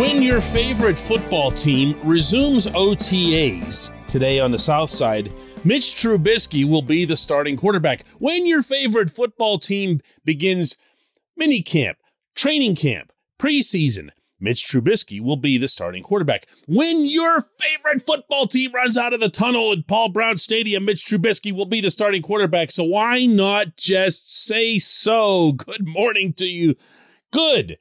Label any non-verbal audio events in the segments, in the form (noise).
When your favorite football team resumes OTAs today on the South Side, Mitch Trubisky will be the starting quarterback. When your favorite football team begins mini camp, training camp, preseason, Mitch Trubisky will be the starting quarterback. When your favorite football team runs out of the tunnel at Paul Brown Stadium, Mitch Trubisky will be the starting quarterback. So why not just say so? Good morning to you. Good.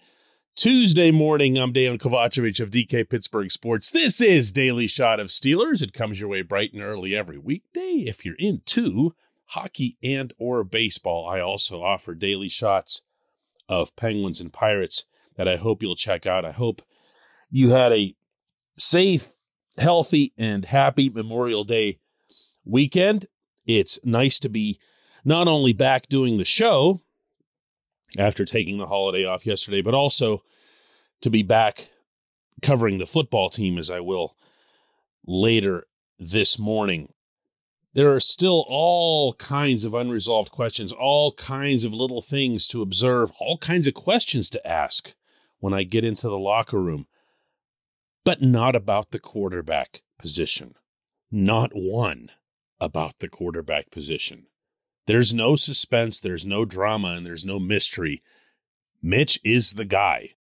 Tuesday morning, I'm Dan Kovacevic of DK Pittsburgh Sports. This is Daily Shot of Steelers. It comes your way bright and early every weekday. If you're into hockey and or baseball, I also offer daily shots of Penguins and Pirates that I hope you'll check out. I hope you had a safe, healthy, and happy Memorial Day weekend. It's nice to be not only back doing the show, after taking the holiday off yesterday, but also to be back covering the football team as I will later this morning. There are still all kinds of unresolved questions, all kinds of little things to observe, all kinds of questions to ask when I get into the locker room, but not about the quarterback position. Not one about the quarterback position. There's no suspense, there's no drama, and there's no mystery. Mitch is the guy.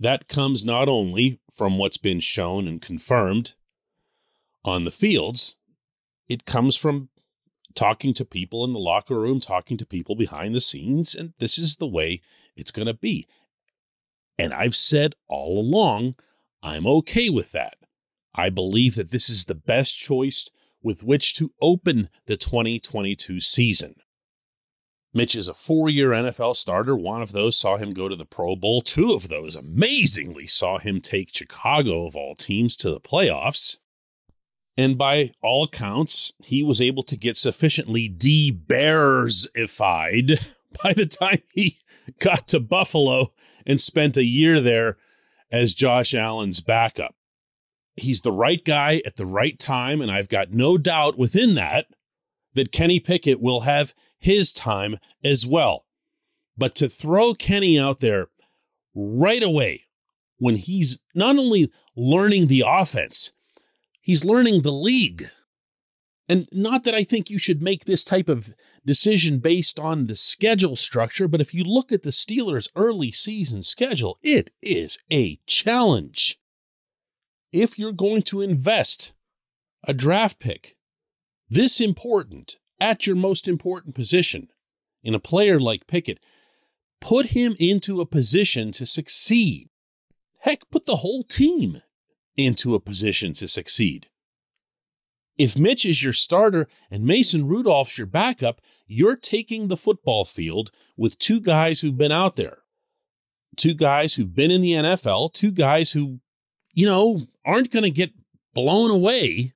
That comes not only from what's been shown and confirmed on the fields, it comes from talking to people in the locker room, talking to people behind the scenes, and this is the way it's going to be. And I've said all along, I'm okay with that. I believe that this is the best choice with which to open the 2022 season. Mitch is a four year NFL starter. One of those saw him go to the Pro Bowl. Two of those amazingly saw him take Chicago, of all teams, to the playoffs. And by all accounts, he was able to get sufficiently de Bearsified (laughs) by the time he got to Buffalo and spent a year there as Josh Allen's backup he's the right guy at the right time. And I've got no doubt within that that Kenny Pickett will have his time as well. But to throw Kenny out there right away when he's not only learning the offense, he's learning the league. And not that I think you should make this type of decision based on the schedule structure, but if you look at the Steelers' early season schedule, it is a challenge if you're going to invest a draft pick this important at your most important position in a player like Pickett, put him into a position to succeed. Heck, put the whole team into a position to succeed. If Mitch is your starter and Mason Rudolph's your backup, you're taking the football field with two guys who've been out there. Two guys who've been in the NFL, two guys who you know, aren't going to get blown away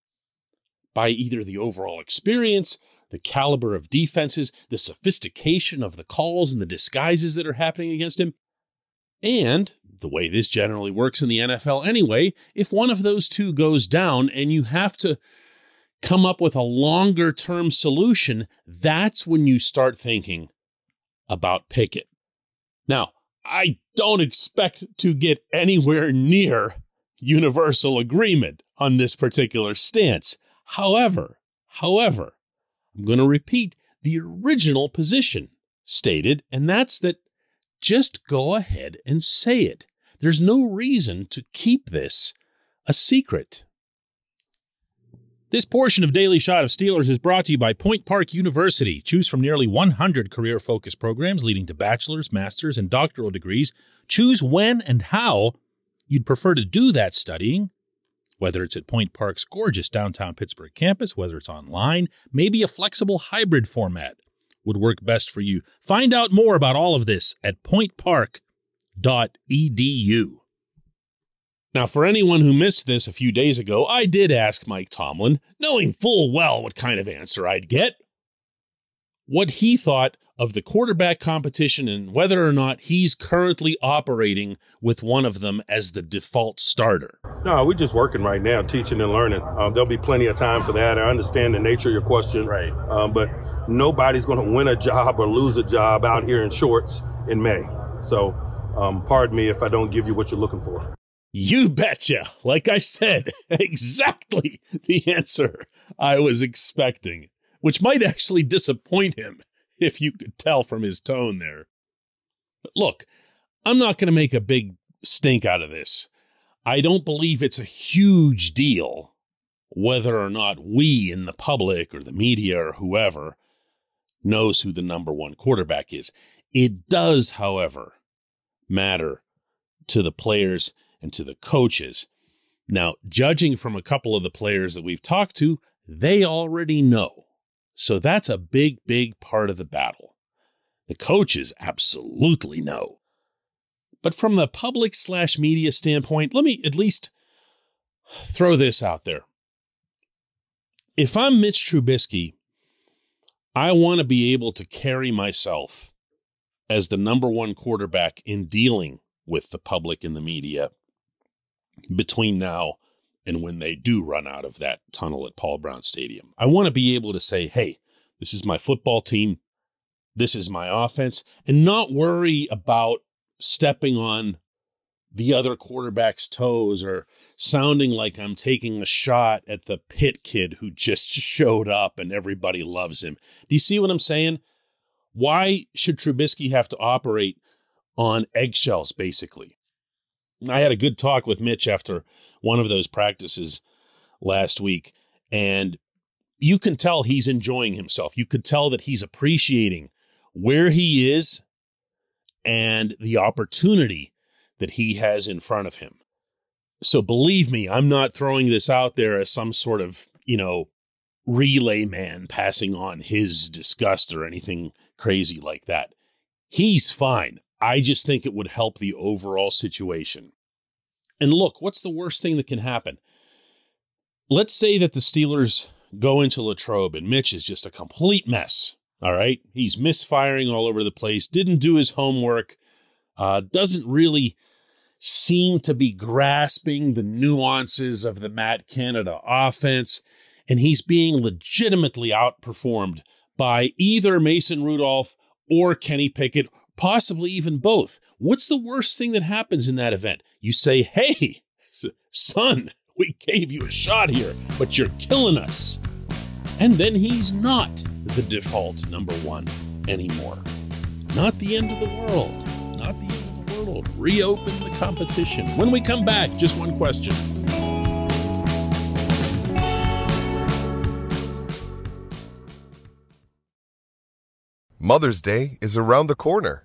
by either the overall experience, the caliber of defenses, the sophistication of the calls and the disguises that are happening against him. And the way this generally works in the NFL anyway, if one of those two goes down and you have to come up with a longer term solution, that's when you start thinking about Pickett. Now, I don't expect to get anywhere near universal agreement on this particular stance. However, however, I'm going to repeat the original position stated, and that's that just go ahead and say it. There's no reason to keep this a secret. This portion of Daily Shot of Steelers is brought to you by Point Park University. Choose from nearly 100 career focused programs leading to bachelor's, master's, and doctoral degrees. Choose when and how you'd prefer to do that studying, whether it's at Point Park's gorgeous downtown Pittsburgh campus, whether it's online, maybe a flexible hybrid format would work best for you. Find out more about all of this at pointpark.edu. Now, for anyone who missed this a few days ago, I did ask Mike Tomlin, knowing full well what kind of answer I'd get, what he thought of the quarterback competition and whether or not he's currently operating with one of them as the default starter. No, we're just working right now, teaching and learning. Uh, there'll be plenty of time for that. I understand the nature of your question, right? Um, but nobody's going to win a job or lose a job out here in shorts in May. So, um, pardon me if I don't give you what you're looking for. You betcha. Like I said, (laughs) exactly the answer I was expecting, which might actually disappoint him if you could tell from his tone there. But look, I'm not going to make a big stink out of this. I don't believe it's a huge deal whether or not we in the public or the media or whoever knows who the number one quarterback is. It does, however, matter to the players and to the coaches. Now, judging from a couple of the players that we've talked to, they already know. So that's a big, big part of the battle. The coaches absolutely know. But from the public slash media standpoint, let me at least throw this out there. If I'm Mitch Trubisky, I want to be able to carry myself as the number one quarterback in dealing with the public and the media between now and when they do run out of that tunnel at Paul Brown Stadium. I want to be able to say, hey, this is my football team. This is my offense, and not worry about stepping on the other quarterback's toes or sounding like I'm taking a shot at the Pitt kid who just showed up and everybody loves him. Do you see what I'm saying? Why should Trubisky have to operate on eggshells, basically? I had a good talk with Mitch after one of those practices last week, and you can tell he's enjoying himself. You could tell that he's appreciating where he is and the opportunity that he has in front of him. So believe me, I'm not throwing this out there as some sort of, you know, relay man passing on his disgust or anything crazy like that. He's fine. I just think it would help the overall situation. And look, what's the worst thing that can happen? Let's say that the Steelers go into Latrobe and Mitch is just a complete mess. All right. He's misfiring all over the place, didn't do his homework, uh, doesn't really seem to be grasping the nuances of the Matt Canada offense. And he's being legitimately outperformed by either Mason Rudolph or Kenny Pickett possibly even both. What's the worst thing that happens in that event? You say, hey, son, we gave you a shot here, but you're killing us. And then he's not the default number one anymore. Not the end of the world. Not the end of the world. Reopen the competition. When we come back, just one question. Mother's Day is around the corner.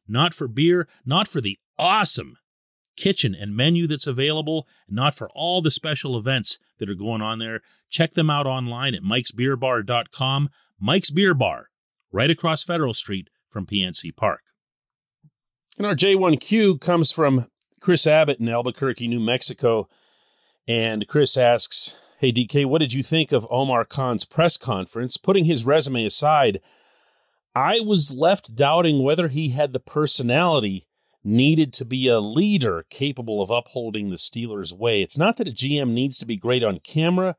not for beer, not for the awesome kitchen and menu that's available, not for all the special events that are going on there. Check them out online at mikesbeerbar.com. Mike's Beer Bar, right across Federal Street from PNC Park. And our J1Q comes from Chris Abbott in Albuquerque, New Mexico. And Chris asks, Hey, DK, what did you think of Omar Khan's press conference? Putting his resume aside, I was left doubting whether he had the personality needed to be a leader capable of upholding the Steelers' way. It's not that a GM needs to be great on camera,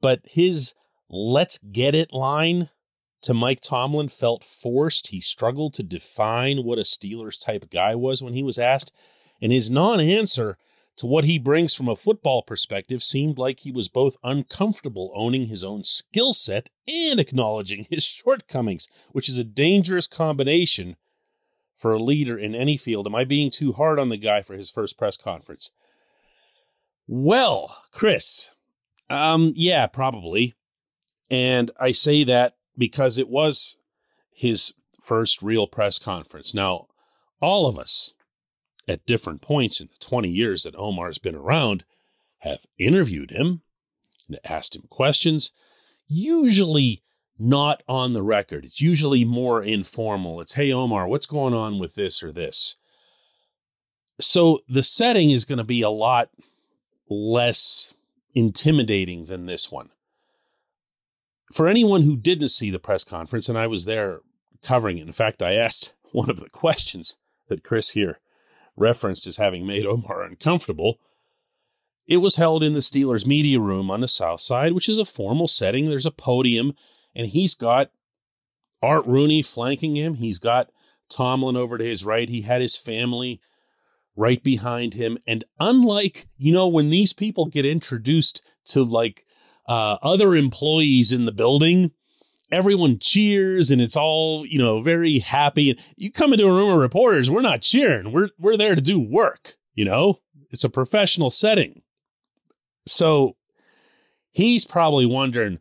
but his let's get it line to Mike Tomlin felt forced. He struggled to define what a Steelers type guy was when he was asked, and his non answer to what he brings from a football perspective seemed like he was both uncomfortable owning his own skill set and acknowledging his shortcomings, which is a dangerous combination for a leader in any field. Am I being too hard on the guy for his first press conference? Well, Chris, um, yeah, probably. And I say that because it was his first real press conference. Now, all of us at different points in the 20 years that Omar's been around have interviewed him and asked him questions, usually not on the record. It's usually more informal. It's, hey, Omar, what's going on with this or this? So the setting is going to be a lot less intimidating than this one. For anyone who didn't see the press conference, and I was there covering it, in fact, I asked (laughs) one of the questions that Chris here referenced as having made Omar uncomfortable. It was held in the Steelers media room on the south side, which is a formal setting. There's a podium and he's got Art Rooney flanking him. He's got Tomlin over to his right. He had his family right behind him. And unlike, you know, when these people get introduced to like uh, other employees in the building, everyone cheers and it's all, you know, very happy. And you come into a room of reporters, we're not cheering. We're we're there to do work, you know? It's a professional setting. So he's probably wondering,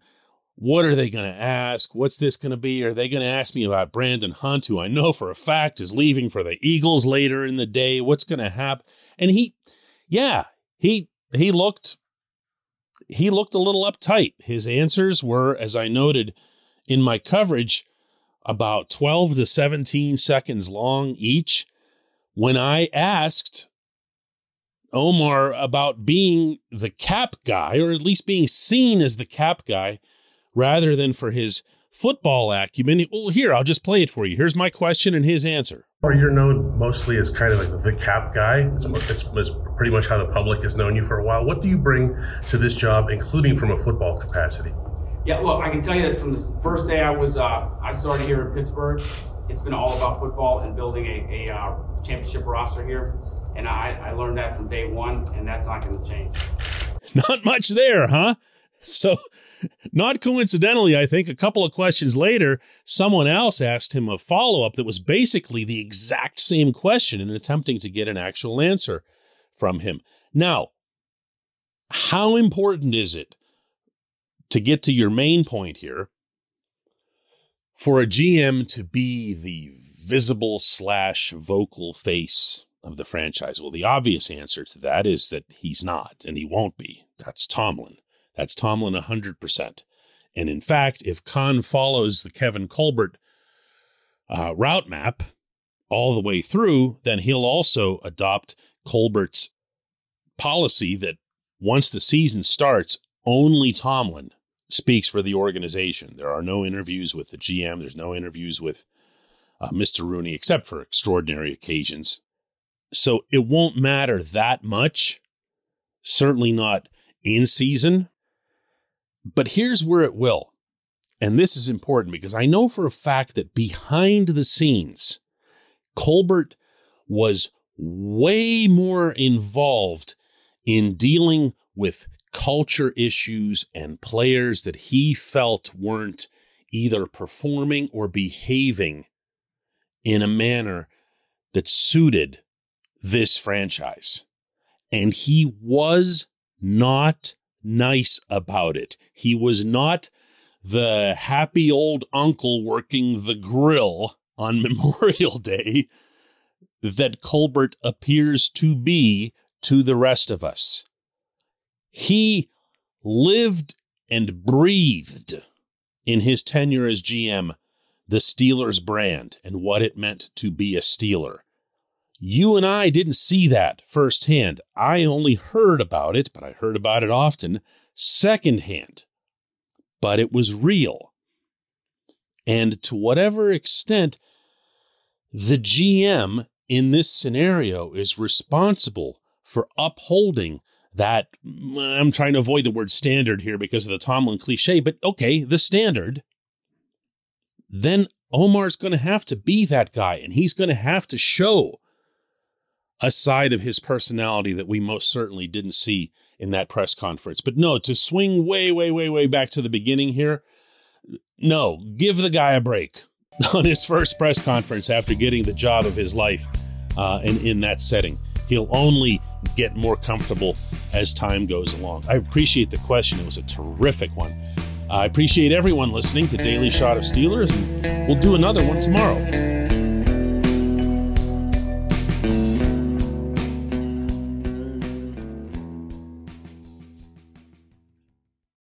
what are they going to ask? What's this going to be? Are they going to ask me about Brandon Hunt, who I know for a fact is leaving for the Eagles later in the day? What's going to happen? And he, yeah, he he looked he looked a little uptight. His answers were, as I noted in my coverage, about 12 to 17 seconds long each. When I asked Omar about being the cap guy, or at least being seen as the cap guy, rather than for his football acumen. Well, here, I'll just play it for you. Here's my question and his answer. Or you're known mostly as kind of like the cap guy. It's, it's, it's, pretty much how the public has known you for a while. What do you bring to this job, including from a football capacity? Yeah, look, I can tell you that from the first day I was, uh, I started here in Pittsburgh. It's been all about football and building a, a uh, championship roster here, and I, I learned that from day one, and that's not going to change. Not much there, huh? So not coincidentally, I think a couple of questions later, someone else asked him a follow up that was basically the exact same question and attempting to get an actual answer from him. Now, how important is it to get to your main point here for a GM to be the visible slash vocal face of the franchise? Well, the obvious answer to that is that he's not and he won't be. That's Tomlin. That's Tomlin 100%. And in fact, if Khan follows the Kevin Colbert uh, route map all the way through, then he'll also adopt Colbert's policy that once the season starts, only Tomlin speaks for the organization. There are no interviews with the GM, there's no interviews with uh, Mr. Rooney, except for extraordinary occasions. So it won't matter that much, certainly not in season, but here's where it will. And this is important because I know for a fact that behind the scenes, Colbert was way more involved in dealing with culture issues and players that he felt weren't either performing or behaving in a manner that suited this franchise. And he was not nice about it. He was not the happy old uncle working the grill on (laughs) Memorial Day that Colbert appears to be to the rest of us. He lived and breathed in his tenure as GM the Steelers brand and what it meant to be a Steeler. You and I didn't see that firsthand. I only heard about it, but I heard about it often secondhand. But it was real. And to whatever extent the GM in this scenario is responsible for upholding that, I'm trying to avoid the word standard here because of the Tomlin cliche, but okay, the standard, then Omar's going to have to be that guy and he's going to have to show a side of his personality that we most certainly didn't see in that press conference. But no, to swing way, way, way, way back to the beginning here, no, give the guy a break (laughs) on his first press conference after getting the job of his life uh, in, in that setting. He'll only get more comfortable as time goes along. I appreciate the question. It was a terrific one. I appreciate everyone listening to Daily Shot of Steelers, and we'll do another one tomorrow.